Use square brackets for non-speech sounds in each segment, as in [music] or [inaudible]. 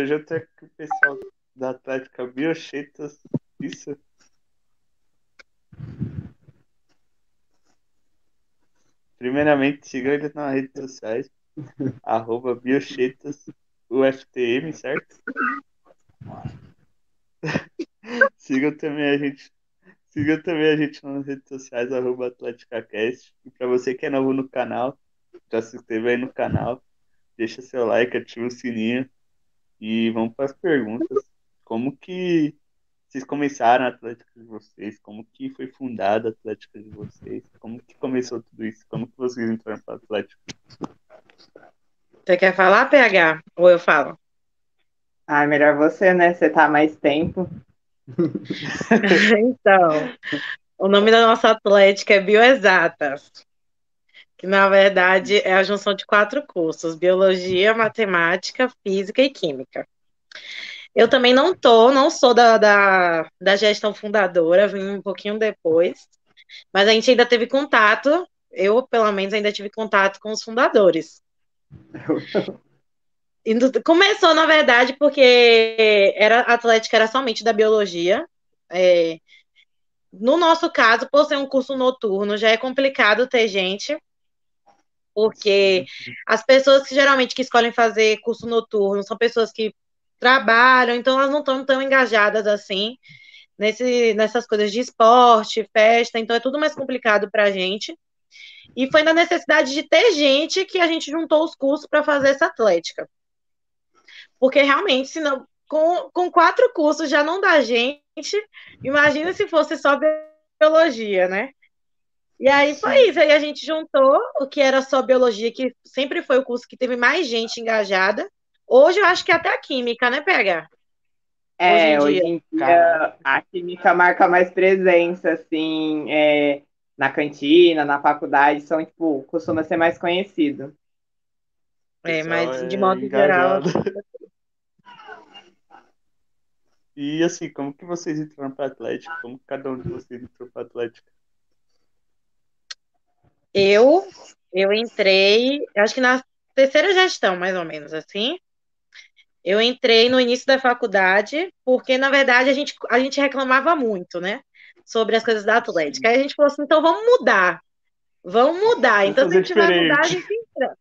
hoje eu tô aqui com o pessoal da Atlética Biochetas. Isso. Primeiramente, sigam ele nas redes sociais, [laughs] arroba Biochetas UFTM, certo? [laughs] sigam também a gente. Sigam também a gente nas redes sociais, arroba AtléticaCast. E pra você que é novo no canal, já se inscreva aí no canal, deixa seu like, ativa o sininho e vamos para as perguntas. Como que vocês começaram a Atlética de vocês? Como que foi fundada a Atlética de vocês? Como que começou tudo isso? Como que vocês entraram para a Atlética? Você quer falar, PH? Ou eu falo? Ah, melhor você, né? Você tá há mais tempo. [laughs] então, o nome da nossa Atlética é Bioexatas que na verdade é a junção de quatro cursos: biologia, matemática, física e química. Eu também não tô, não sou da, da, da gestão fundadora, vim um pouquinho depois, mas a gente ainda teve contato, eu pelo menos ainda tive contato com os fundadores. [laughs] Começou, na verdade, porque era a Atlética era somente da biologia. É, no nosso caso, por ser um curso noturno, já é complicado ter gente porque as pessoas que geralmente que escolhem fazer curso noturno são pessoas que trabalham, então elas não estão tão engajadas assim nesse, nessas coisas de esporte, festa, então é tudo mais complicado para a gente. E foi na necessidade de ter gente que a gente juntou os cursos para fazer essa atlética. Porque realmente, senão, com, com quatro cursos já não dá gente, imagina se fosse só biologia, né? E aí foi isso. Aí a gente juntou o que era só biologia, que sempre foi o curso que teve mais gente engajada. Hoje eu acho que até a química, né, PH? É, hoje em dia, dia a química marca mais presença, assim, é, na cantina, na faculdade, são, tipo, costuma ser mais conhecido. É, mas de modo engajado. geral. [laughs] E assim, como que vocês entraram para Atlético? Como cada um de vocês entrou para Atlético? Eu, eu entrei, acho que na terceira gestão, mais ou menos assim. Eu entrei no início da faculdade, porque, na verdade, a gente, a gente reclamava muito, né? Sobre as coisas da Atlética. Aí a gente falou assim, então vamos mudar. Vamos mudar. Então, se a gente vai mudar, a gente entra.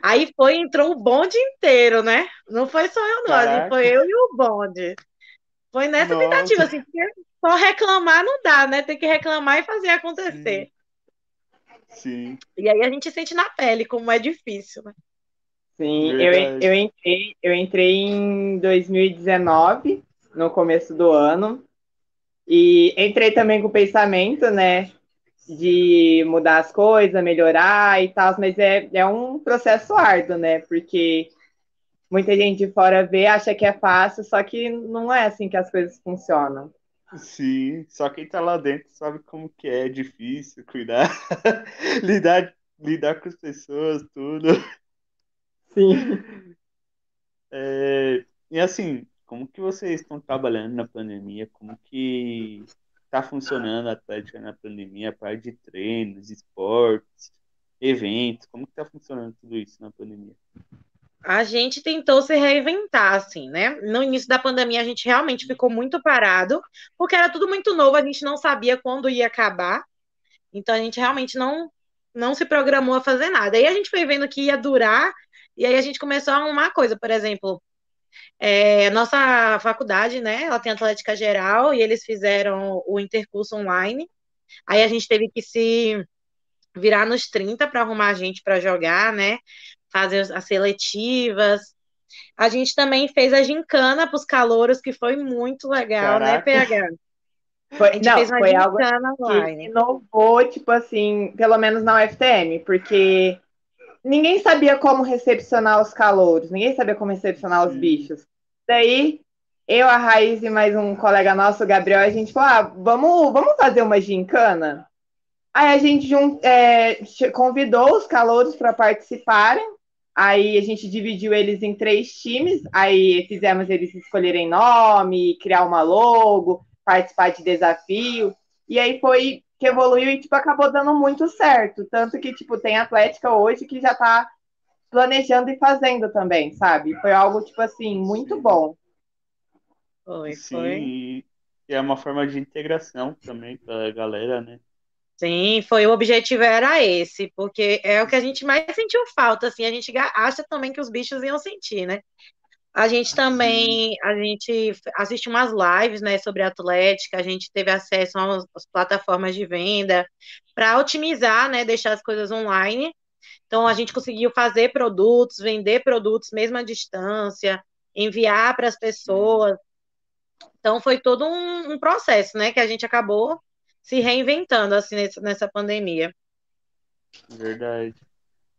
Aí foi, entrou o bonde inteiro, né? Não foi só eu, não. Foi eu e o bonde. Foi nessa Nossa. tentativa, assim, porque só reclamar não dá, né? Tem que reclamar e fazer acontecer. Sim. Sim. E aí a gente sente na pele como é difícil, né? Sim, eu, eu, entrei, eu entrei em 2019, no começo do ano, e entrei também com o pensamento, né, de mudar as coisas, melhorar e tal, mas é, é um processo árduo, né, porque muita gente de fora vê, acha que é fácil, só que não é assim que as coisas funcionam. Sim, só quem tá lá dentro sabe como que é difícil cuidar, [laughs] lidar, lidar com as pessoas, tudo. Sim. É, e assim, como que vocês estão trabalhando na pandemia? Como que tá funcionando a Atlética na pandemia, a parte de treinos, esportes, eventos? Como que tá funcionando tudo isso na pandemia? A gente tentou se reinventar, assim, né? No início da pandemia, a gente realmente ficou muito parado, porque era tudo muito novo, a gente não sabia quando ia acabar. Então, a gente realmente não, não se programou a fazer nada. Aí a gente foi vendo que ia durar, e aí a gente começou a arrumar coisa, por exemplo. É, nossa faculdade, né? Ela tem Atlética Geral e eles fizeram o intercurso online. Aí a gente teve que se virar nos 30 para arrumar gente para jogar, né? Fazer as seletivas. A gente também fez a gincana para os calouros, que foi muito legal, né, Caraca. né, PH? Foi, não, foi algo que inovou, tipo assim, pelo menos na UFTM, porque ninguém sabia como recepcionar os calouros, ninguém sabia como recepcionar os bichos. Daí, eu, a Raiz e mais um colega nosso, o Gabriel, a gente falou: ah, vamos, vamos fazer uma gincana? Aí a gente é, convidou os calouros para participarem. Aí a gente dividiu eles em três times. Aí fizemos eles escolherem nome, criar uma logo, participar de desafio. E aí foi que evoluiu e tipo, acabou dando muito certo. Tanto que tipo, tem Atlética hoje que já está planejando e fazendo também, sabe? Foi algo, tipo assim, muito bom. Foi, Sim, foi. E é uma forma de integração também para a galera, né? Sim, foi o objetivo era esse, porque é o que a gente mais sentiu falta, assim, a gente acha também que os bichos iam sentir, né? A gente também, a gente assiste umas lives, né, sobre atlética, a gente teve acesso às, plataformas de venda para otimizar, né, deixar as coisas online. Então a gente conseguiu fazer produtos, vender produtos mesmo à distância, enviar para as pessoas. Então foi todo um, um processo, né, que a gente acabou se reinventando assim nessa, pandemia. Verdade.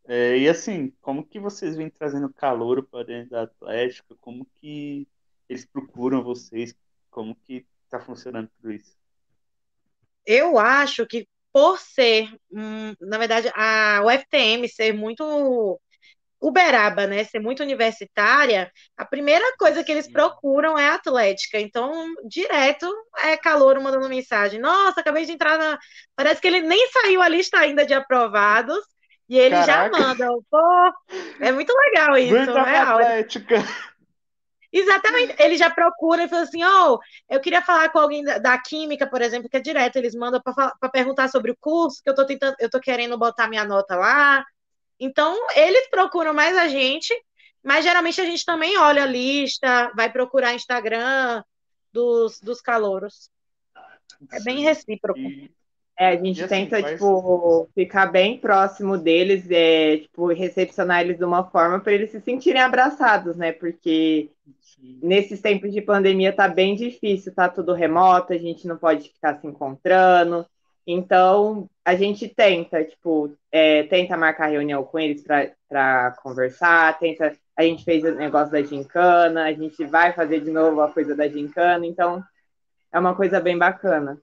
É, e assim, como que vocês vêm trazendo calor para dentro da Atlética? Como que eles procuram vocês? Como que está funcionando tudo isso? Eu acho que por ser, na verdade, a UFTM ser muito Uberaba, né, ser muito universitária, a primeira coisa que eles procuram é atlética. Então, direto é calor mandando mensagem. Nossa, acabei de entrar na. Parece que ele nem saiu a lista ainda de aprovados. E ele Caraca. já manda. Pô, é muito legal [laughs] isso. Muito é atlética. Exatamente. Ele já procura e fala assim: oh, eu queria falar com alguém da, da química, por exemplo, que é direto, eles mandam para perguntar sobre o curso, que eu tô tentando, eu tô querendo botar minha nota lá. Então, eles procuram mais a gente, mas geralmente a gente também olha a lista, vai procurar Instagram dos, dos calouros. É bem recíproco. É, a gente assim, tenta, tipo, ficar bem próximo deles, é, tipo, recepcionar eles de uma forma para eles se sentirem abraçados, né? Porque Sim. nesses tempos de pandemia tá bem difícil, tá tudo remoto, a gente não pode ficar se encontrando. Então, a gente tenta, tipo, é, tenta marcar reunião com eles para conversar, tenta. A gente fez o negócio da gincana, a gente vai fazer de novo a coisa da gincana, então é uma coisa bem bacana.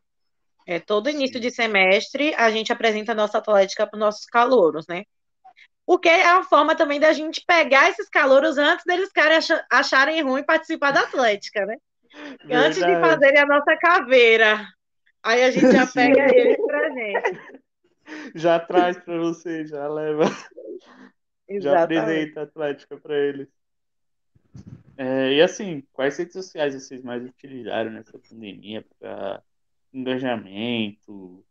É, todo início de semestre a gente apresenta a nossa atlética para os nossos calouros, né? O que é a forma também da gente pegar esses calouros antes deles acharem ruim participar da atlética, né? Verdade. Antes de fazerem a nossa caveira. Aí a gente já pega ele pra gente. Já traz para você, já leva. Exatamente. Já apresenta a Atlética para eles. É, e assim, quais redes sociais vocês mais utilizaram nessa pandemia para engajamento?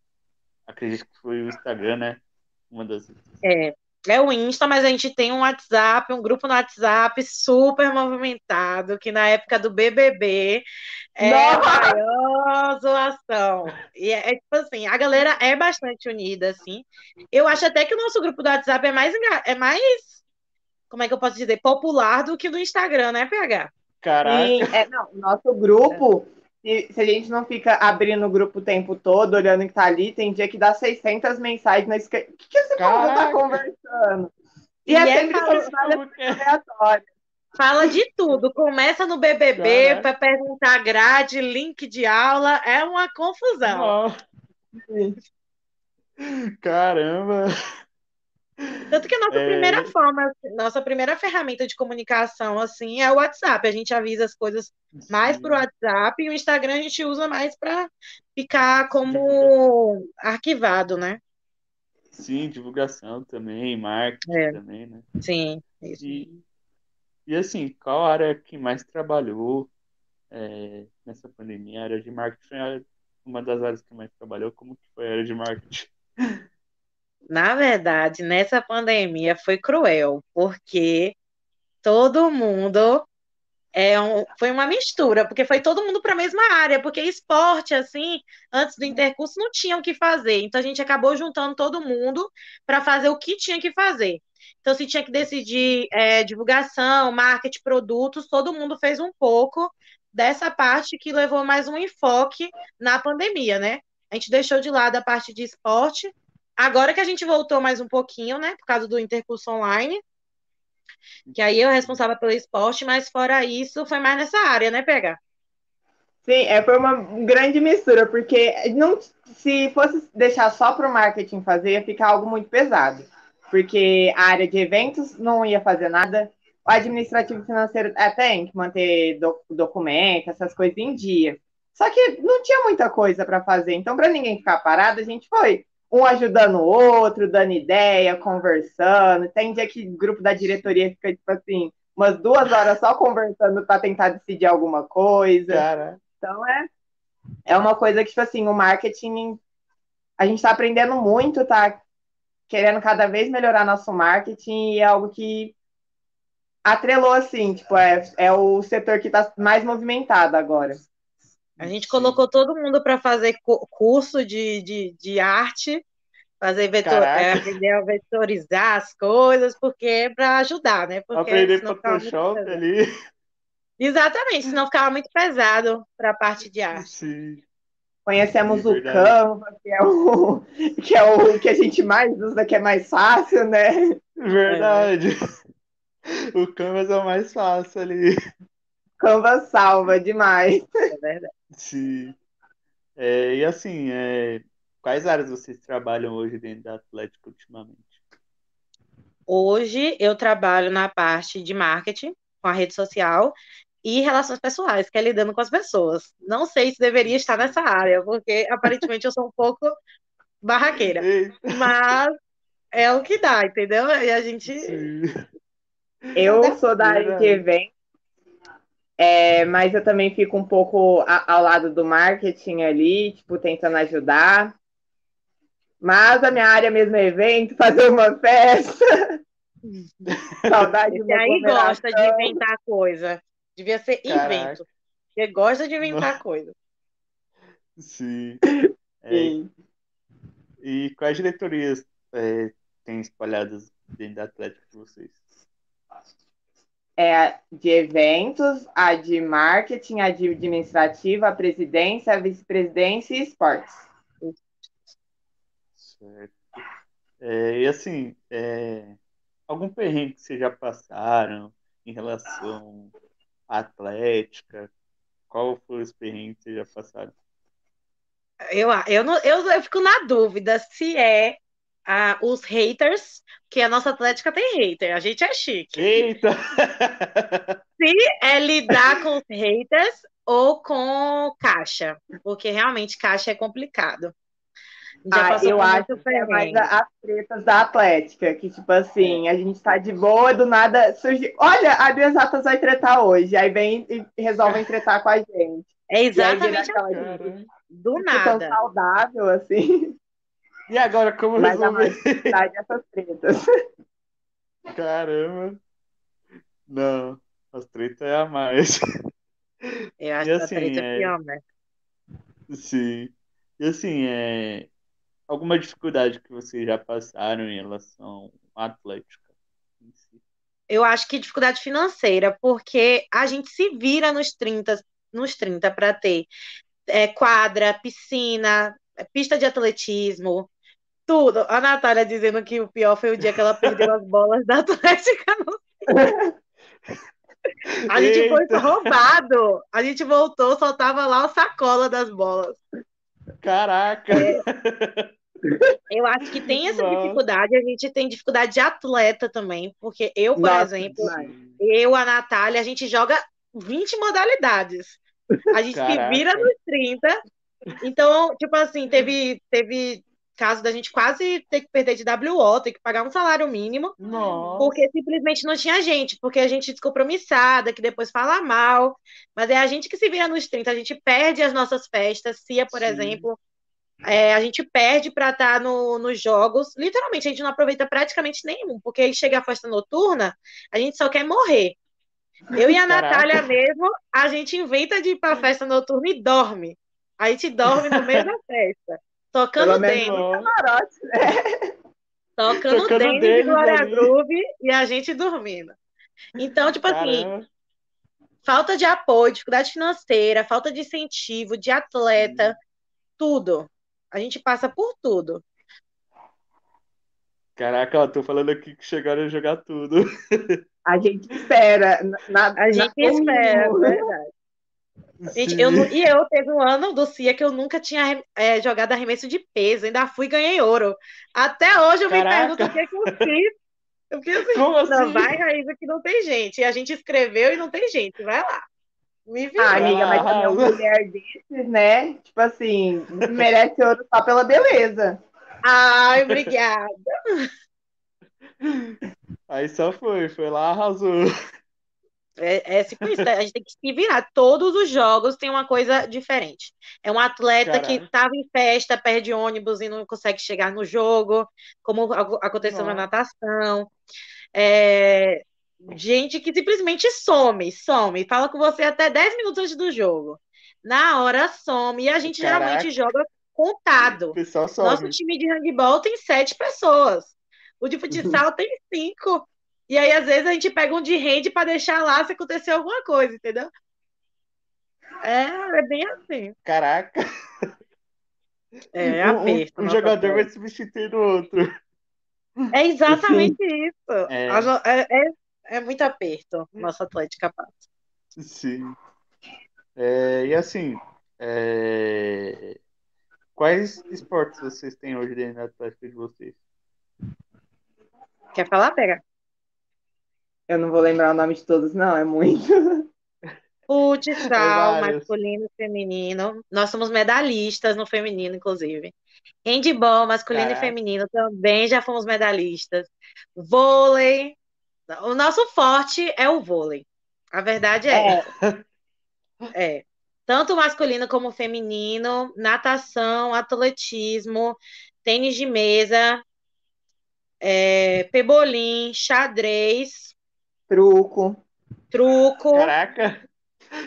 Acredito que foi o Instagram, né? Uma das. É, é o Insta, mas a gente tem um WhatsApp, um grupo no WhatsApp super movimentado, que na época do BBB é a maior zoação. E é, é, tipo assim, a galera é bastante unida, assim. Eu acho até que o nosso grupo do WhatsApp é mais, é mais como é que eu posso dizer, popular do que no Instagram, né, PH? Caraca. E, é, não, nosso grupo se, se, a gente não fica abrindo o grupo o tempo todo, olhando que tá ali, tem dia que dá 600 mensagens na esquerda. O que, que esse povo tá conversando? E, e é, é sempre aleatória. Fala de tudo. Começa no BBB para perguntar grade, link de aula. É uma confusão. Caramba! Tanto que a nossa é... primeira forma, nossa primeira ferramenta de comunicação, assim, é o WhatsApp. A gente avisa as coisas mais por WhatsApp e o Instagram a gente usa mais para ficar como arquivado, né? Sim, divulgação também, marketing é. também, né? Sim, isso. E, e assim, qual área que mais trabalhou é, nessa pandemia? A área de marketing foi uma das áreas que mais trabalhou. Como que foi a área de marketing? [laughs] Na verdade, nessa pandemia foi cruel, porque todo mundo é um, foi uma mistura, porque foi todo mundo para a mesma área, porque esporte, assim, antes do intercurso não tinham o que fazer. Então a gente acabou juntando todo mundo para fazer o que tinha que fazer. Então, se tinha que decidir é, divulgação, marketing, produtos, todo mundo fez um pouco dessa parte que levou mais um enfoque na pandemia, né? A gente deixou de lado a parte de esporte. Agora que a gente voltou mais um pouquinho, né? Por causa do intercurso online, que aí eu responsável pelo esporte, mas fora isso, foi mais nessa área, né, Pega? Sim, é, foi uma grande mistura, porque não, se fosse deixar só para o marketing fazer, ia ficar algo muito pesado. Porque a área de eventos não ia fazer nada, o administrativo financeiro até tem que manter do, documento, essas coisas em dia. Só que não tinha muita coisa para fazer, então, para ninguém ficar parado, a gente foi um ajudando o outro, dando ideia, conversando. Tem dia que o grupo da diretoria fica, tipo assim, umas duas horas só conversando para tentar decidir alguma coisa. Cara. Então é, é uma coisa que, tipo assim, o marketing, a gente está aprendendo muito, tá querendo cada vez melhorar nosso marketing e é algo que atrelou, assim, tipo, é, é o setor que está mais movimentado agora. A gente colocou todo mundo para fazer curso de, de, de arte, fazer vetor, é, aprender a vetorizar as coisas, porque é para ajudar, né? Porque aprender Photoshop ali. Exatamente, senão ficava muito pesado para a parte de arte. Sim. Conhecemos é o Canva, que é o, que é o que a gente mais usa, que é mais fácil, né? Verdade. É. O Canvas é o mais fácil ali. Canva salva demais. [laughs] É verdade. Sim. É, e assim, é, quais áreas vocês trabalham hoje dentro da Atlético ultimamente? Hoje eu trabalho na parte de marketing com a rede social e relações pessoais, que é lidando com as pessoas. Não sei se deveria estar nessa área, porque aparentemente eu sou um pouco barraqueira. Mas é o que dá, entendeu? E a gente. Sim. Eu sou da área de eventos, é, mas eu também fico um pouco a, ao lado do marketing ali, tipo, tentando ajudar. Mas a minha área mesmo é evento, [laughs] fazer uma festa. [laughs] Saudade de aí gosta de inventar coisa. Devia ser Caraca. invento. Você gosta de inventar coisa. Sim. [laughs] É. Sim. E quais diretorias é, tem espalhadas dentro da Atlético de vocês? É de eventos, a de marketing, a de administrativa, a presidência, a vice-presidência e esportes. Certo. É, e assim, é, algum perrengue que vocês já passaram em relação atlética? Qual foi os perrengues que vocês já passaram? Eu, eu, não, eu, eu fico na dúvida se é ah, os haters, que a nossa Atlética tem hater, a gente é chique. Eita! Se é lidar com os haters ou com caixa, porque realmente caixa é complicado. Já ah, eu acho que é mais as tretas da Atlética, que tipo assim, a gente tá de boa, do nada surge. Olha, a Exatas vai tretar hoje, aí vem e resolvem tretar com a gente. É exatamente assim. Do nada. Tão saudável assim. E agora, como Mas resolver? Mas essas tretas. [laughs] Caramba. Não, as tretas é a mais. Eu acho e, assim, que a treta é pior, né? Sim. E assim, é alguma dificuldade que vocês já passaram em relação à Atlética? Eu acho que dificuldade financeira, porque a gente se vira nos 30 nos 30 para ter é, quadra, piscina, pista de atletismo, tudo. A Natália dizendo que o pior foi o dia que ela perdeu as bolas da Atlética. [laughs] A gente Eita. foi roubado. A gente voltou, só tava lá a sacola das bolas. Caraca! É, [laughs] eu acho que tem essa dificuldade, a gente tem dificuldade de atleta também, porque eu, por Nossa, exemplo, eu, a Natália, a gente joga 20 modalidades. A gente Caraca. se vira nos 30. Então, tipo assim, teve, teve caso da gente quase ter que perder de WO, ter que pagar um salário mínimo, Nossa. porque simplesmente não tinha gente, porque a gente descompromissada, que depois fala mal, mas é a gente que se vira nos 30, a gente perde as nossas festas, Cia, por Sim. exemplo, é, a gente perde para estar tá no, nos jogos, literalmente, a gente não aproveita praticamente nenhum, porque aí chega a festa noturna, a gente só quer morrer. Eu e a [laughs] Caraca. Natália mesmo, a gente inventa de ir para a festa noturna e dorme. A gente dorme no meio da festa. Tocando Denis. Camarote, né? Tocando, Tocando Denis, Denis Glória Groove e a gente dormindo. Então, tipo assim, Caramba. assim, falta de apoio, dificuldade financeira, falta de incentivo, de atleta, Sim. tudo. A gente passa por tudo. Caraca, eu tô falando aqui que chegaram a jogar tudo. A gente espera. Na, a gente na... espera, é verdade. Gente, eu, e eu teve um ano do CIA que eu nunca tinha é, jogado arremesso de peso, ainda fui e ganhei ouro. Até hoje eu Caraca. me pergunto o que, que eu fiz. Eu fiz assim, Como assim? não, vai, Raíza, que não tem gente. E a gente escreveu e não tem gente, vai lá. Me viu. Ah, amiga, mas também uma mulher desses, né? Tipo assim, merece ouro só pela beleza. Ai, obrigada. Aí só foi, foi lá, arrasou. É, é tipo isso, a gente tem que se virar. Todos os jogos tem uma coisa diferente. É um atleta Caralho. que estava em festa, perde ônibus e não consegue chegar no jogo, como aconteceu na natação. É, gente que simplesmente some, some, fala com você até 10 minutos antes do jogo. Na hora some. E a gente Caraca. geralmente joga contado. Nosso time de handball tem sete pessoas. O de futsal [laughs] tem cinco. E aí, às vezes, a gente pega um de rende para deixar lá se acontecer alguma coisa, entendeu? É, é bem assim. Caraca. É, aperto. Um, um jogador vai substituir o outro. É exatamente isso. É. É, é, é, muito aperto, nosso Atlético passa. Sim. É, e assim, é, quais esportes vocês têm hoje dentro da Atlético de vocês? Quer falar, pega? Eu não vou lembrar o nome de todos, não, é muito. [laughs] Futsal, masculino e feminino. Nós somos medalhistas no feminino, inclusive. Handball, masculino Caraca. e feminino, também já fomos medalhistas. Vôlei. O nosso forte é o vôlei. A verdade é. É. [laughs] é. Tanto masculino como feminino, natação, atletismo, tênis de mesa, é, pebolim, xadrez, Truco. Truco. Caraca.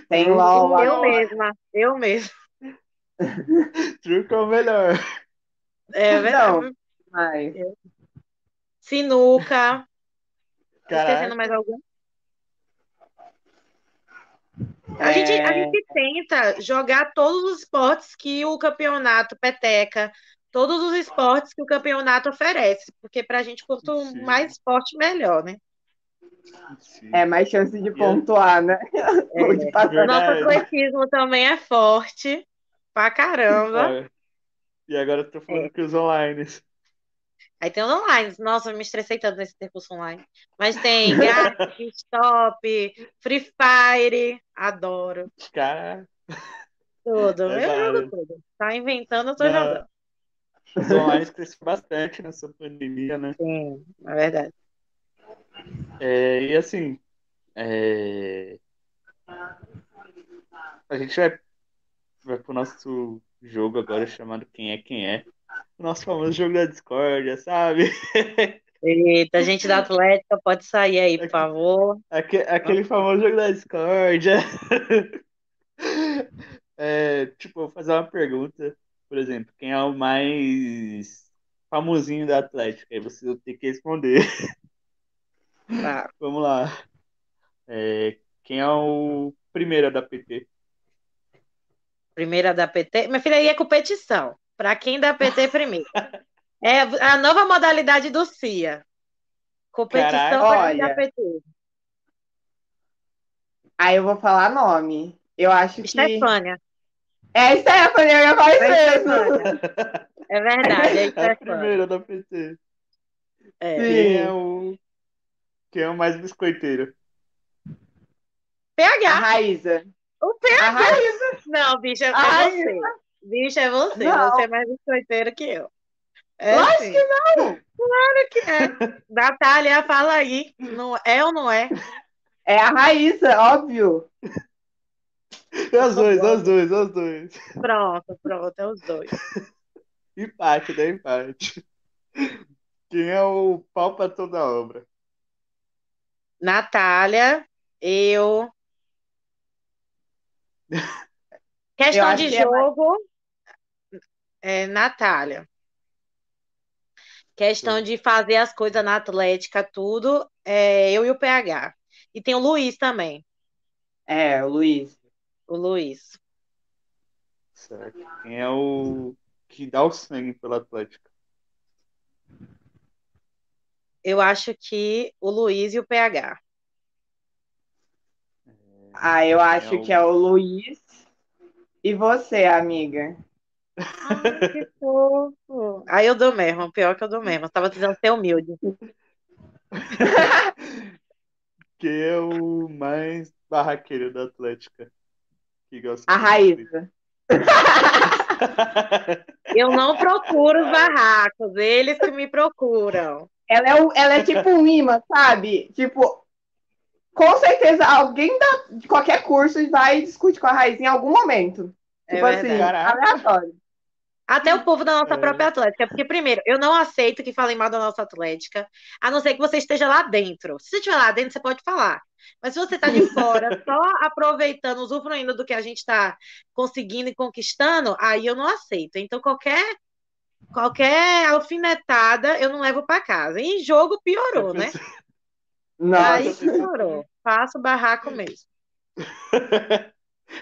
Tem LOL. Eu mesma, eu mesma. [laughs] Truco é o melhor. É verdade. Mas... Sinuca. Caraca. Esquecendo mais algum? A, é... gente, a gente tenta jogar todos os esportes que o campeonato peteca, todos os esportes que o campeonato oferece, porque para a gente, quanto Sim. mais esporte, melhor, né? Sim. É mais chance de pontuar, né? É. de passar. Nosso atletismo também é forte pra caramba. É. E agora eu tô falando é. que os online. Aí tem os online. Nossa, eu me estressei tanto nesse curso online. Mas tem [laughs] Gap, Stop, Free Fire. Adoro. Cara. Tudo. É eu jogo tudo. Tá inventando, eu tô Não. jogando. Os online cresceram bastante nessa pandemia, né? Sim, é verdade. É, e assim, é... a gente vai, vai pro nosso jogo agora chamado Quem é Quem é. O nosso famoso jogo da discórdia, sabe? Eita, gente da Atlética, pode sair aí, por favor. Aquele, aquele famoso jogo da discórdia. [laughs] É, tipo, vou fazer uma pergunta, por exemplo, quem é o mais famosinho da Atlética? Aí você ter que responder. Tá. Vamos lá. É, quem é o primeiro da PT? Primeira da PT? Minha filha, aí é competição. Para quem da PT [laughs] primeiro. é a nova modalidade do CIA. Competição para quem da PT. Aí eu vou falar nome. Eu acho que. Stefânia. É Stefânia, eu falo é mesmo. É verdade, é, é a primeira da PT. É. Quem é o quem é o mais biscoiteiro? PH. A Raíza. O PH. A Raíza. Não, bicho, é, você. Bicho, é você. Não. Você é mais biscoiteiro que eu. É Lógico assim. que não. Claro que é. [laughs] Natália, fala aí. Não, é ou não é? É a Raíza, óbvio. É os dois, é os dois, é os dois. Pronto, pronto, é os dois. Empate, dá empate. Quem é o pau pra toda obra? Natália, eu. [laughs] Questão eu de é jogo, é, Natália. Questão de fazer as coisas na Atlética, tudo, é eu e o PH. E tem o Luiz também. É, o Luiz. O Luiz. Certo. Quem é o que dá o sangue pela Atlética? Eu acho que o Luiz e o PH. Ah, eu acho é o... que é o Luiz. E você, amiga? Ai, que [laughs] fofo. Aí eu dou mesmo, pior que eu dou mesmo. Eu tava tentando ser humilde. [laughs] Quem é o mais barraqueiro da Atlética? Que gosta a Raíssa. [laughs] Eu não procuro os barracos, eles que me procuram. Ela é, ela é tipo um imã, sabe? Tipo, com certeza alguém da, de qualquer curso vai discutir com a Raiz em algum momento. É tipo assim, aleatório. Até o povo da nossa é. própria Atlética. Porque, primeiro, eu não aceito que falem mal da nossa Atlética, a não ser que você esteja lá dentro. Se você estiver lá dentro, você pode falar. Mas se você está de fora, [laughs] só aproveitando, usufruindo do que a gente está conseguindo e conquistando, aí eu não aceito. Então, qualquer qualquer alfinetada eu não levo para casa. E em jogo piorou, né? Nossa. Aí piorou. Faço barraco mesmo. [laughs]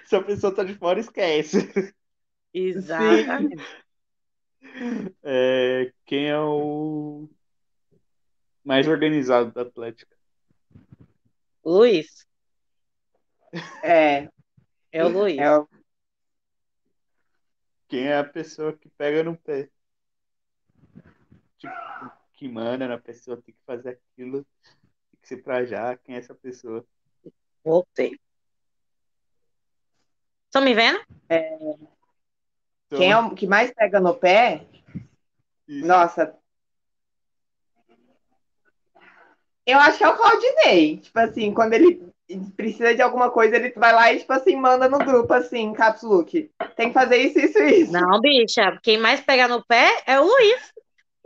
Se a pessoa tá de fora, esquece. Exatamente. É, quem é o mais organizado da Atlética? Luiz. É. É o Luiz. É o... Quem é a pessoa que pega no pé? Tipo, que manda na pessoa, tem que fazer aquilo, tem que ser pra já. Quem é essa pessoa? Voltei. Estão me vendo? É... Então... Quem é o que mais pega no pé? Isso. Nossa. Eu acho que é o Claudinei. Tipo assim, quando ele precisa de alguma coisa, ele vai lá e, tipo assim, manda no grupo, assim, caps look. Tem que fazer isso, isso, isso. Não, bicha. Quem mais pega no pé é o Luiz.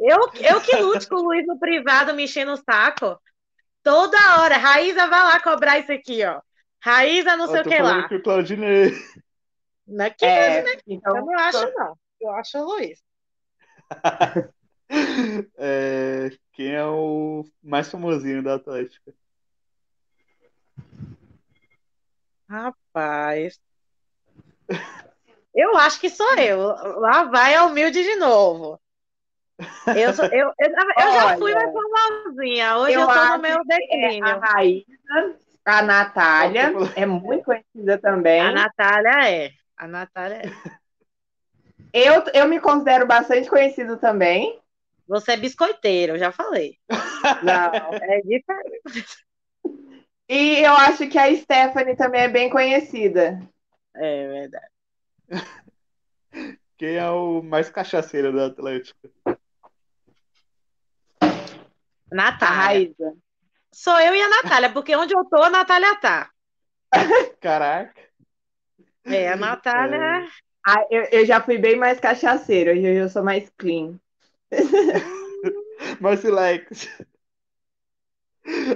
Eu, eu que lute com o Luiz no privado, me enchendo o saco. Toda hora. Raíza vai lá cobrar isso aqui, ó. Raíza não sei o que lá. Que o Claudinei. Não é que é, né? então, eu não acho, não. Eu acho o Luiz. [laughs] é, quem é o mais famosinho da Atlética? Rapaz. Eu acho que sou eu. Lá vai a humilde de novo. Eu, sou, eu, eu, eu já fui mais famosinha. Hoje eu, eu tô no meu declínio. É a Raíssa, a Natália, é muito conhecida também. A Natália é. A Natália. Eu, eu me considero bastante conhecido também. Você é biscoiteiro, eu já falei. Não, é diferente. [laughs] E eu acho que a Stephanie também é bem conhecida. É verdade. Quem é o mais cachaceiro do Atlético? Natália. Sou eu e a Natália, porque onde eu tô, a Natália tá. [laughs] Caraca. É, a Natália. É. Ah, eu, eu já fui bem mais cachaceira, hoje eu sou mais clean. [laughs] mais relax.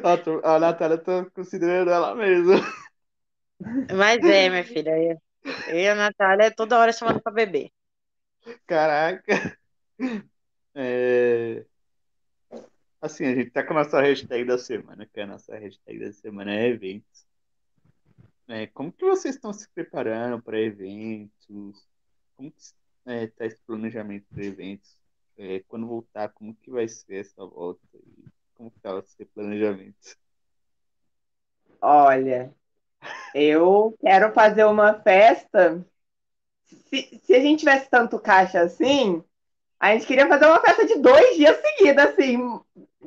A, a Natália tá considerando ela mesma. Mas é, minha filha. Eu, eu e a Natália toda hora chamando pra beber. Caraca. É... Assim, a gente tá com a nossa hashtag da semana, que é a nossa hashtag da semana é eventos. É, como que vocês estão se preparando para eventos? Como que é, tá esse planejamento para eventos? É, quando voltar, como que vai ser essa volta? E como que tá esse planejamento? Olha, eu quero fazer uma festa. Se, se a gente tivesse tanto caixa assim, a gente queria fazer uma festa de dois dias seguidos, assim,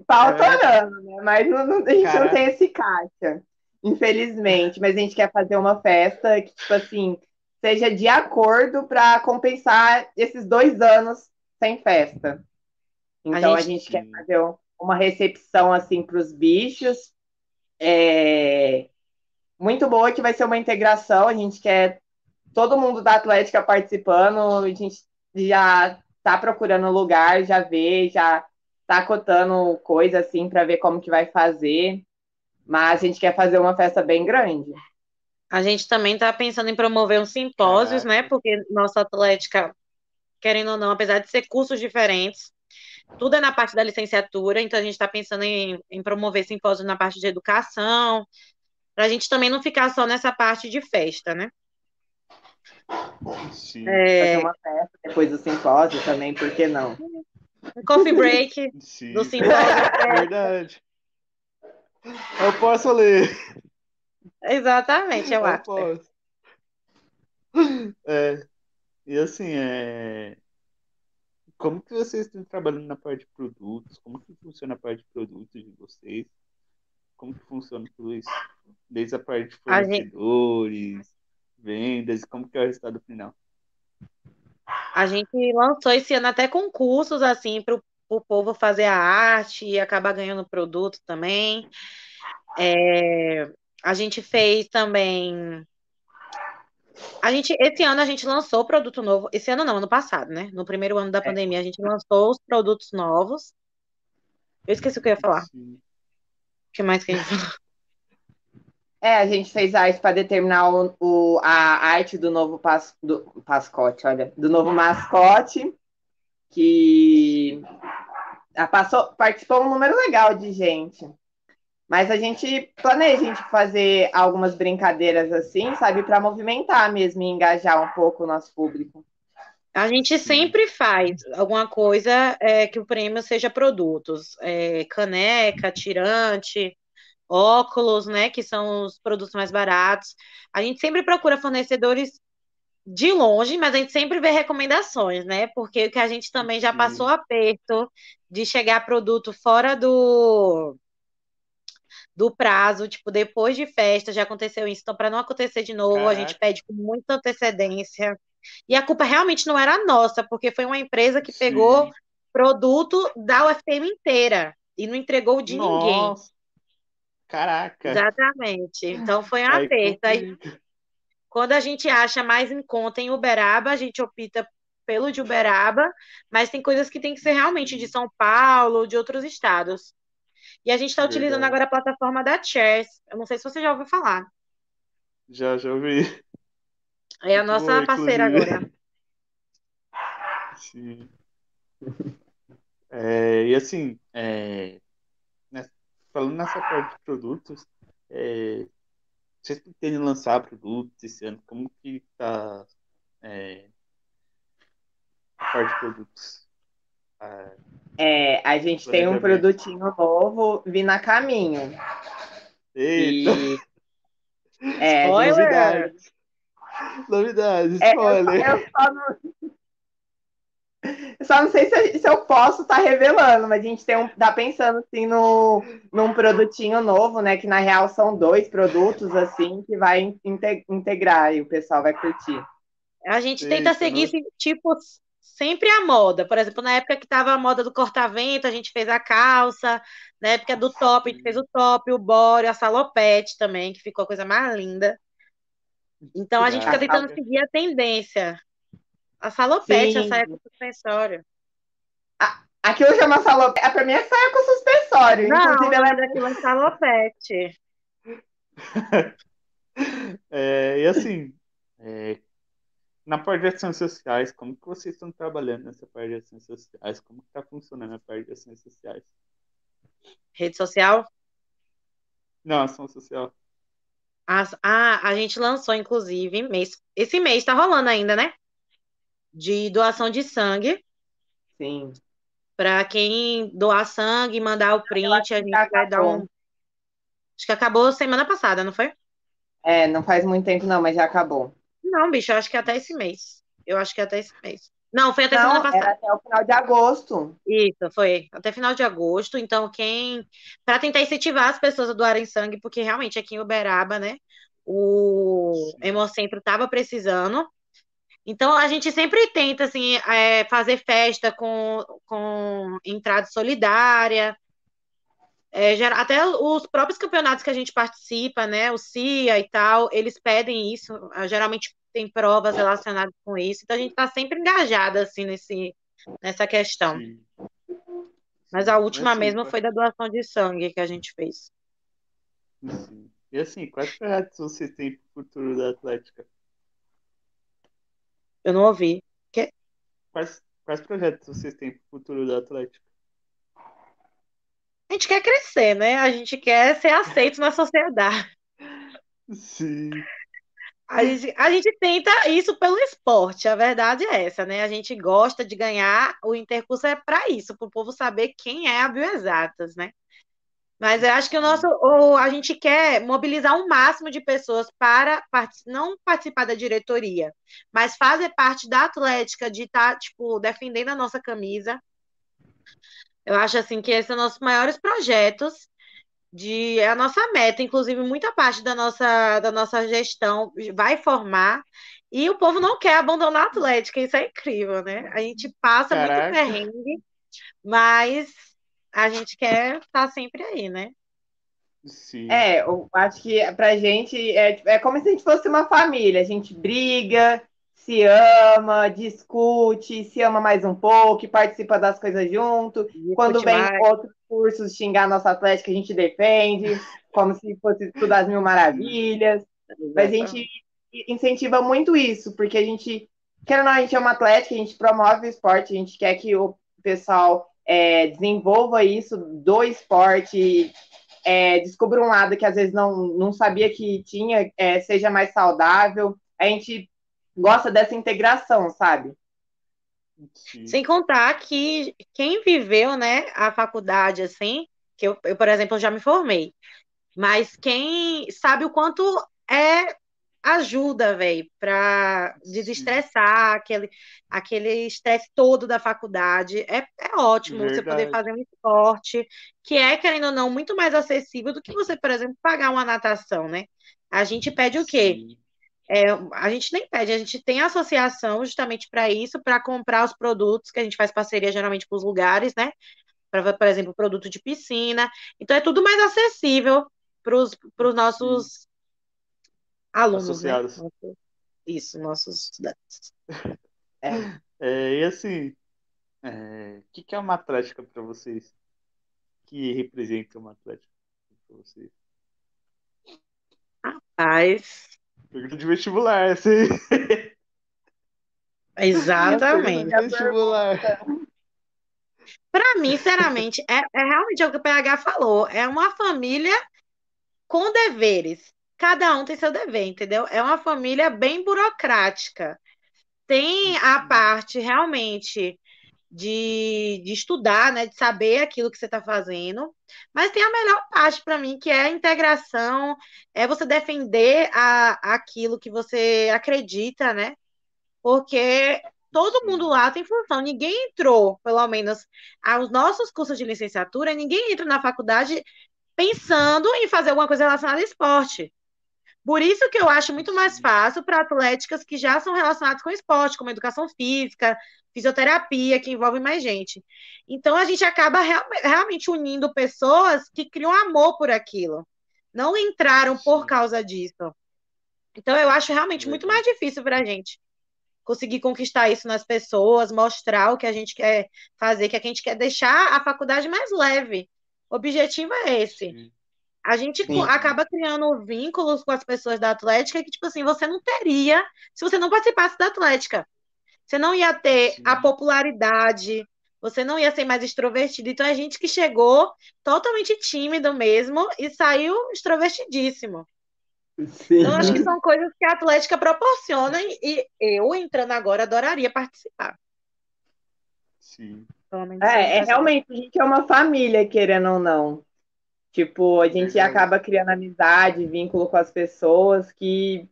pau é. né? Mas não, não, a gente Caraca. não tem esse caixa infelizmente. Mas a gente quer fazer uma festa que, tipo assim, seja de acordo para compensar esses dois anos sem festa. Então a gente, a gente quer fazer uma recepção assim para os bichos. É... Muito boa que vai ser uma integração. A gente quer todo mundo da Atlética participando. A gente já está procurando lugar, já vê, já está cotando coisa assim para ver como que vai fazer. Mas a gente quer fazer uma festa bem grande. A gente também está pensando em promover uns simpósios, né? Porque nossa atlética, querendo ou não, apesar de ser cursos diferentes, tudo é na parte da licenciatura, então a gente está pensando em, em, promover simpósios na parte de educação, para a gente também não ficar só nessa parte de festa, né? Sim. É... Fazer uma festa depois do simpósio também, por que não? Coffee break Sim. do simpósio. [laughs] É verdade. Eu posso ler. Exatamente, eu, eu acho. Posso. É, e assim, é... como que vocês estão trabalhando na parte de produtos? Como que funciona a parte de produtos de vocês? Como que funciona tudo isso? Desde a parte de fornecedores. Vendas, como que é o resultado final? A gente lançou esse ano até concursos, assim, para o povo fazer a arte e acabar ganhando produto também. É, a gente fez também a gente, esse ano a gente lançou produto novo. Esse ano não, ano passado, né? No primeiro ano da é. pandemia, a gente lançou os produtos novos. Eu esqueci o que eu ia falar. O que mais que a gente falou? É, a gente fez arte para determinar o, o, a arte do novo pas, do, pascote, olha, do novo mascote, que passou, participou um número legal de gente. Mas a gente planeja a gente fazer algumas brincadeiras assim, sabe, para movimentar mesmo e engajar um pouco o nosso público. A gente sempre faz alguma coisa é, que o prêmio seja produtos, é, caneca, tirante, óculos, né, que são os produtos mais baratos. A gente sempre procura fornecedores de longe, mas a gente sempre vê recomendações, né? Porque o que a gente também já passou aperto de chegar produto fora do do prazo, tipo, depois de festa já aconteceu isso, então para não acontecer de novo, Caraca. a gente pede com muita antecedência. E a culpa realmente não era nossa, porque foi uma empresa que Sim. pegou produto da UFM inteira e não entregou de nossa. ninguém. Caraca. Exatamente. Então foi uma aperto. Aí, quando a gente acha mais em conta em Uberaba, a gente opta pelo de Uberaba, mas tem coisas que tem que ser realmente de São Paulo, de outros estados. E a gente está utilizando agora a plataforma da Chairs. Eu não sei se você já ouviu falar. Já, já ouvi. É a nossa Boa, parceira agora. [laughs] Sim. É, e assim, é, falando nessa parte de produtos, é, vocês pretendem lançar produtos esse ano? Como que tá é, a parte de produtos? É, a gente tem um produtinho novo vindo a caminho. Eita! E... É, novidades. Novidades, é, spoiler. Eu, eu, só não... eu só não sei se, se eu posso estar tá revelando, mas a gente tem um, tá pensando assim no, num produtinho novo, né? Que na real são dois produtos assim que vai integrar e o pessoal vai curtir. A gente tenta seguir esse tipo sempre a moda. Por exemplo, na época que estava a moda do corta-vento, a gente fez a calça. Na época do top, a gente fez o top, o bório, a salopete também, que ficou a coisa mais linda. Então a gente fica tentando seguir a tendência. A salopete, a saia com suspensório. Aqui eu chamo a salopete. É, pra mim é saia com suspensório. Não, Inclusive, ela é daquilo é salopete. [laughs] é, e assim, é, na parte de ações sociais, como que vocês estão trabalhando nessa parte de ações sociais? Como que está funcionando a parte de ações sociais? Rede social? Não, ação social. Ah, a gente lançou, inclusive, mês, esse mês está rolando ainda, né? De doação de sangue. Sim. Para quem doar sangue, mandar o print, a gente vai dar um. Acho que acabou semana passada, não foi? É, não faz muito tempo, não, mas já acabou. Não, bicho, eu acho que é até esse mês. Eu acho que é até esse mês. Não, foi até não, semana passada. Era até o final de agosto. Isso, foi até final de agosto. Então, quem. Para tentar incentivar as pessoas a doarem sangue, porque realmente aqui em Uberaba, né? O Hemocentro estava precisando. Então, a gente sempre tenta, assim, é, fazer festa com, com entrada solidária. É, até os próprios campeonatos que a gente participa, né? O CIA e tal, eles pedem isso. Geralmente tem provas relacionadas com isso, então a gente está sempre engajada assim nesse, nessa questão. Sim. Mas a última assim, mesmo foi da doação de sangue que a gente fez. Sim. E assim, quais projetos você tem para o futuro da Atlética? Eu não ouvi. Que... Quais, quais projetos vocês têm para o futuro da Atlética? A gente quer crescer, né? A gente quer ser aceito na sociedade. Sim. A gente, a gente tenta isso pelo esporte, a verdade é essa, né? A gente gosta de ganhar, o intercurso é para isso, para o povo saber quem é a Bioexatas, né? Mas eu acho que o nosso, o, a gente quer mobilizar o máximo de pessoas para não participar da diretoria, mas fazer parte da Atlética, de estar, tá, tipo, defendendo a nossa camisa. Eu acho assim que esses são nossos maiores projetos de é a nossa meta, inclusive muita parte da nossa, da nossa gestão vai formar e o povo não quer abandonar a Atlética, isso é incrível, né? A gente passa Caraca. muito perrengue, mas a gente quer estar tá sempre aí, né? Sim. É, eu acho que pra gente é, é como se a gente fosse uma família, a gente briga, se ama, discute, se ama mais um pouco, participa das coisas junto. Discute Quando vem mais. outros cursos xingar nossa atlética, a gente defende, [laughs] como se fosse tudo as mil maravilhas. Mas a gente incentiva muito isso, porque a gente, quer ou não, a gente é uma atlética, a gente promove o esporte, a gente quer que o pessoal é, desenvolva isso do esporte, é, descubra um lado que às vezes não, não sabia que tinha, é, seja mais saudável. A gente gosta dessa integração, sabe? Sim. Sem contar que quem viveu, né, a faculdade, assim, que eu, eu, por exemplo, já me formei, mas quem sabe o quanto é ajuda, velho, para desestressar aquele aquele estresse todo da faculdade. É, é ótimo Verdade. você poder fazer um esporte que é, querendo ou não, muito mais acessível do que você, por exemplo, pagar uma natação, né? A gente pede o quê? Sim. É, a gente nem pede, a gente tem associação justamente para isso, para comprar os produtos que a gente faz parceria geralmente com os lugares, né? Para, por exemplo, produto de piscina. Então é tudo mais acessível para os nossos. Alunos. Né? Associados. Né? Isso, nossos estudantes. [laughs] É. é e assim, o é, que, que é uma atlética para vocês? Que representa uma atlética para vocês? Rapaz, Pergunta de vestibular, sim. [laughs] Exatamente. vestibular. Para mim, sinceramente, é, é realmente o que o PH falou. É uma família com deveres. Cada um tem seu dever, entendeu? É uma família bem burocrática. Tem a parte realmente de, de estudar, né, de saber aquilo que você está fazendo, mas tem a melhor parte para mim, que é a integração, é você defender a, aquilo que você acredita, né? Porque todo mundo lá tem função, ninguém entrou, pelo menos aos nossos cursos de licenciatura, ninguém entra na faculdade pensando em fazer alguma coisa relacionada ao esporte. Por isso que eu acho muito mais fácil para atléticas que já são relacionadas com esporte, como educação física, fisioterapia, que envolve mais gente. Então a gente acaba real, realmente unindo pessoas que criam amor por aquilo. Não entraram por causa disso. Então eu acho realmente muito mais difícil para a gente conseguir conquistar isso nas pessoas, mostrar o que a gente quer fazer, que a gente quer deixar a faculdade mais leve. O objetivo é esse. A gente Sim. acaba criando vínculos com as pessoas da Atlética que, tipo assim, você não teria se você não participasse da Atlética. Você não ia ter Sim. a popularidade, você não ia ser mais extrovertido. Então, a gente que chegou totalmente tímido mesmo e saiu extrovertidíssimo. Sim. Então, acho que são coisas que a Atlética proporciona e eu, entrando agora, adoraria participar. Sim. É, é, realmente, a gente é uma família, querendo ou não. Tipo, a gente acaba criando amizade, vínculo com as pessoas que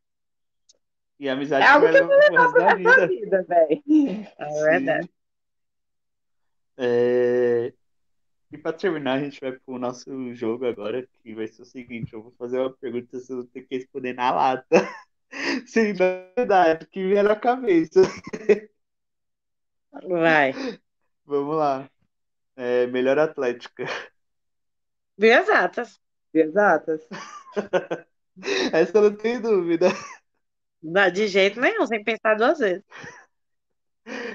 e a amizade é algo que eu vou levar pra vida, vida velho. É verdade. É... E para terminar, a gente vai pro nosso jogo agora, que vai ser o seguinte: eu vou fazer uma pergunta, você vai ter que responder na lata. [laughs] Sim, na verdade, que vier na cabeça. Vai. Vamos lá. É, melhor atlética. Exatas. Exatas. [laughs] Essa eu não tenho dúvida. De jeito nenhum, sem pensar duas vezes.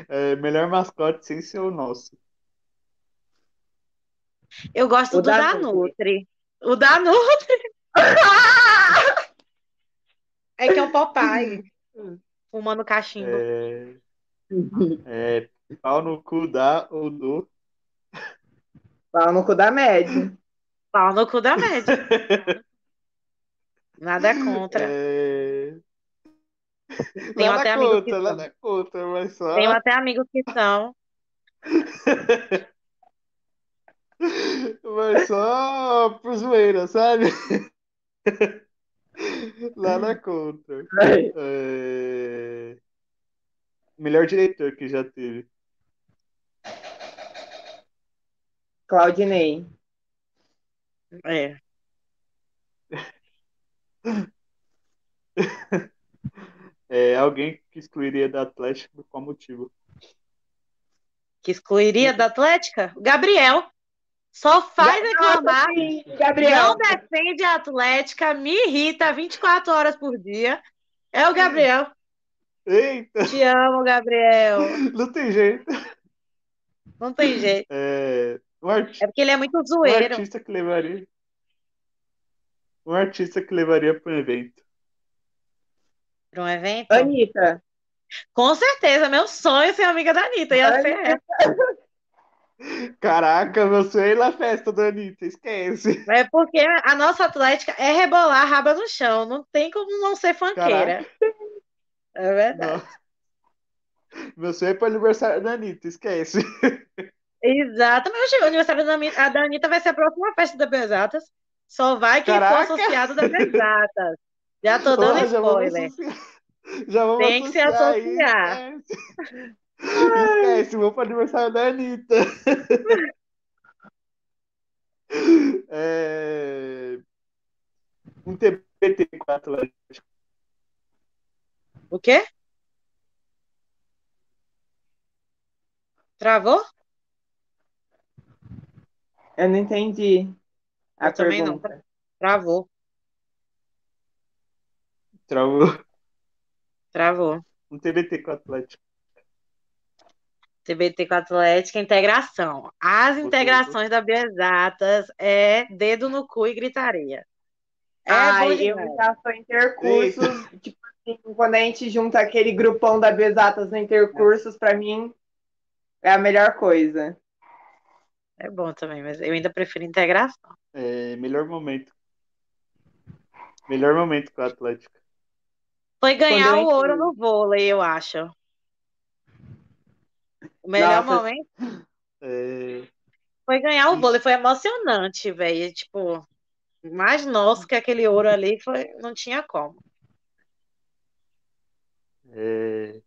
É, melhor mascote sem ser o nosso. Eu gosto o do da, Nutri. O da Nutri. [laughs] é que é o Popeye. [laughs] Fumando cachimbo. É... é... Pau no cu da ou do. Pau no cu da média. Pau no cu da média. [laughs] Nada contra. É... Tenho Nada até amigos que contra, são. nada contra, mas só. Tenho até amigos que são. [laughs] Mas só por zoeira, sabe? Nada contra. É... Melhor diretor que já teve. Claudinei. É. [laughs] É alguém que excluiria da Atlético por qual motivo? Que excluiria da Atlética? O Gabriel. Só faz reclamar. Gabriel. Não defende a Atlética, me irrita 24 horas por dia. É o Gabriel. Eita, Te amo, Gabriel. [laughs] não tem jeito. Não tem jeito. É... Um, arti... É porque ele é muito um zoeiro. artista que levaria. Um artista que levaria para um evento. Para um evento. Anitta. Com certeza, meu sonho é ser amiga da Anitta. Ia ser essa. [laughs] Caraca, você ir na festa da Anitta, esquece. É porque a nossa Atlética é rebolar a raba no chão. Não tem como não ser fanqueira. É verdade. Não. Meu sonho é para o aniversário da Anitta, esquece. [laughs] Exatamente. O aniversário da da Anitta vai ser a próxima festa da Bezatas. Só vai quem Caraca. for associado da Bezatas. Já tô dando vamos spoiler. Já vamos Tem que se associar esquece. Esquece, vou para o aniversário da Anitta. [laughs] É... Um TBT com a Atlético. O quê? Travou? Eu não entendi a Eu também não. pergunta. Travou. Travou. Travou. Um TBT com o Atlético. TBT com a Atlética, integração. As integrações da Bioexatas é dedo no cu e gritaria. É Ai, eu já sou intercursos, tipo assim, quando a gente junta aquele grupão da Besatas no intercursos, pra mim é a melhor coisa. É bom também, mas eu ainda prefiro integração. É, melhor momento. Melhor momento com o Atlético. Foi ganhar o ouro no vôlei, eu acho. O melhor Nossa. momento [laughs] É, foi ganhar o vôlei, foi emocionante, velho. Tipo, mais nosso que aquele ouro ali foi, não tinha como. é,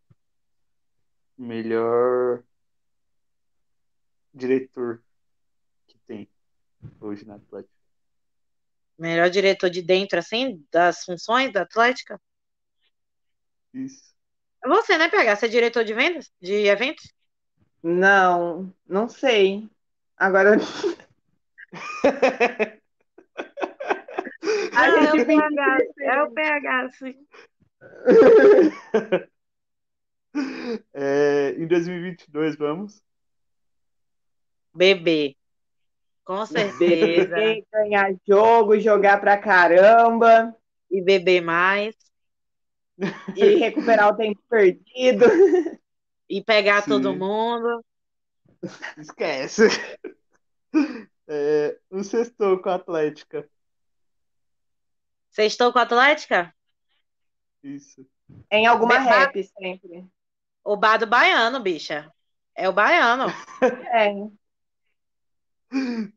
melhor diretor hoje na Atlético. Melhor diretor de dentro, assim, das funções da Atlética. Isso. Você, né, PH? Você é diretor de vendas? De eventos? Não, não sei. Agora [laughs] Ah, é o PH, é o PH, sim. [laughs] É, em 2022, vamos? Bebê. Com certeza. beber, ganhar jogo, jogar pra caramba E beber mais. [laughs] e recuperar o tempo perdido. E pegar Sim. todo mundo. Esquece. É, um sextou com a Atlética. Estão com a Atlética? Em Isso. alguma Beba- rap sempre. O bar do baiano, bicha. É o baiano. É.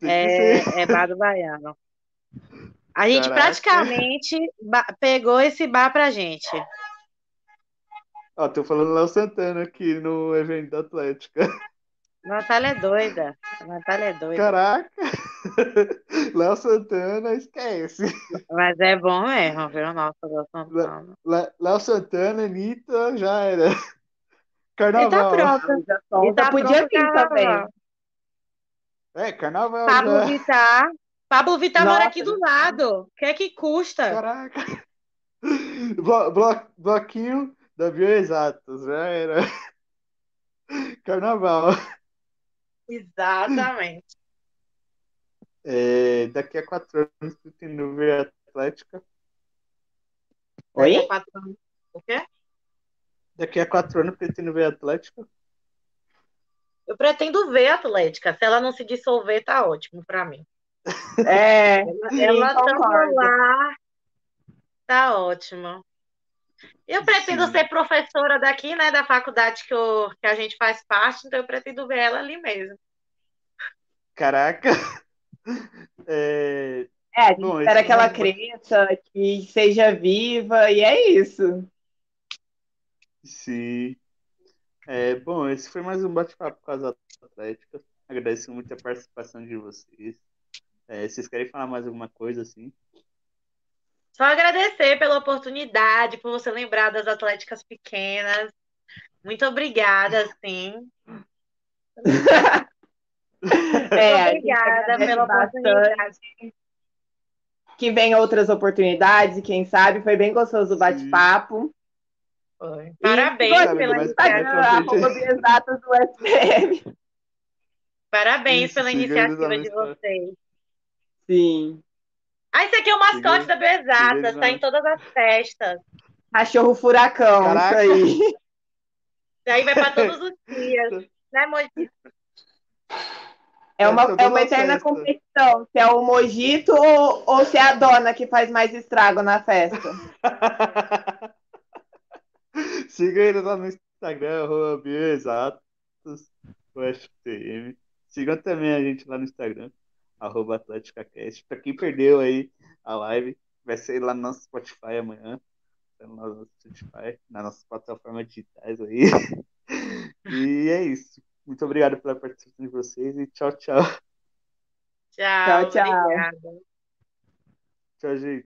É, é bar do baiano. A gente Caraca. praticamente pegou esse bar pra gente. Ó, tô falando Léo Santana aqui no evento da Atlética. Natália é doida. A Natália é doida. Caraca! [laughs] Léo Santana, esquece. Mas é bom mesmo, viu? Nossa, gosto Santana. Lé- Léo Santana, Anitta, já era. E tá Carnaval. pronto. Já. E tá Podia pronto vir também. Carnaval. É, carnaval Pablo já. Vittar. Pablo Vittar Nossa, mora aqui do lado. O que é que custa? Caraca! Blo- blo- bloquinho da Bioexatas, já era. Carnaval. Exatamente. É, daqui a quatro anos, pretendo ver a Atlética. Oi? Daqui a quatro anos. O quê? Daqui a quatro anos, pretendo ver a Atlética. Eu pretendo ver a Atlética. Se ela não se dissolver, tá ótimo pra mim. [laughs] É, Ela, concordo. lá Tá ótimo. Eu pretendo Sim. ser professora daqui, né, da faculdade que, eu, que a gente faz parte, então eu pretendo ver ela ali mesmo. Caraca! [laughs] É, é a gente Bom, espera que ela cresça, que seja viva, e é isso. Sim. É, bom, esse foi mais um bate-papo com as atléticas. Agradeço muito a participação de vocês. É, vocês querem falar mais alguma coisa assim? Só agradecer pela oportunidade, por você lembrar das atléticas pequenas. Muito obrigada, sim. [laughs] é, obrigada pela oportunidade. Que venham outras oportunidades, quem sabe. Foi bem gostoso o bate-papo. Parabéns pela iniciativa. [laughs] do SPM. Parabéns Isso, pela iniciativa de vocês. Sim. Ah, esse aqui é o mascote da Bezatas, está em todas as festas. Cachorro furacão, Caraca. isso aí. E aí vai para [laughs] todos os dias, né, Mojito? É uma, é uma eterna festa. competição, se é o Mojito ou, ou se é a dona que faz mais estrago na festa. [laughs] [laughs] Siga ele lá no Instagram, arroba Sigam também a gente lá no Instagram, arroba AtléticaCast. Pra quem perdeu aí a live, vai ser lá no nosso Spotify amanhã. Tá no nosso Spotify, nas nossas plataformas digitais aí. [laughs] e é isso. Muito obrigado pela participação de vocês e tchau, tchau. Tchau, tchau. tchau. Tchau, gente.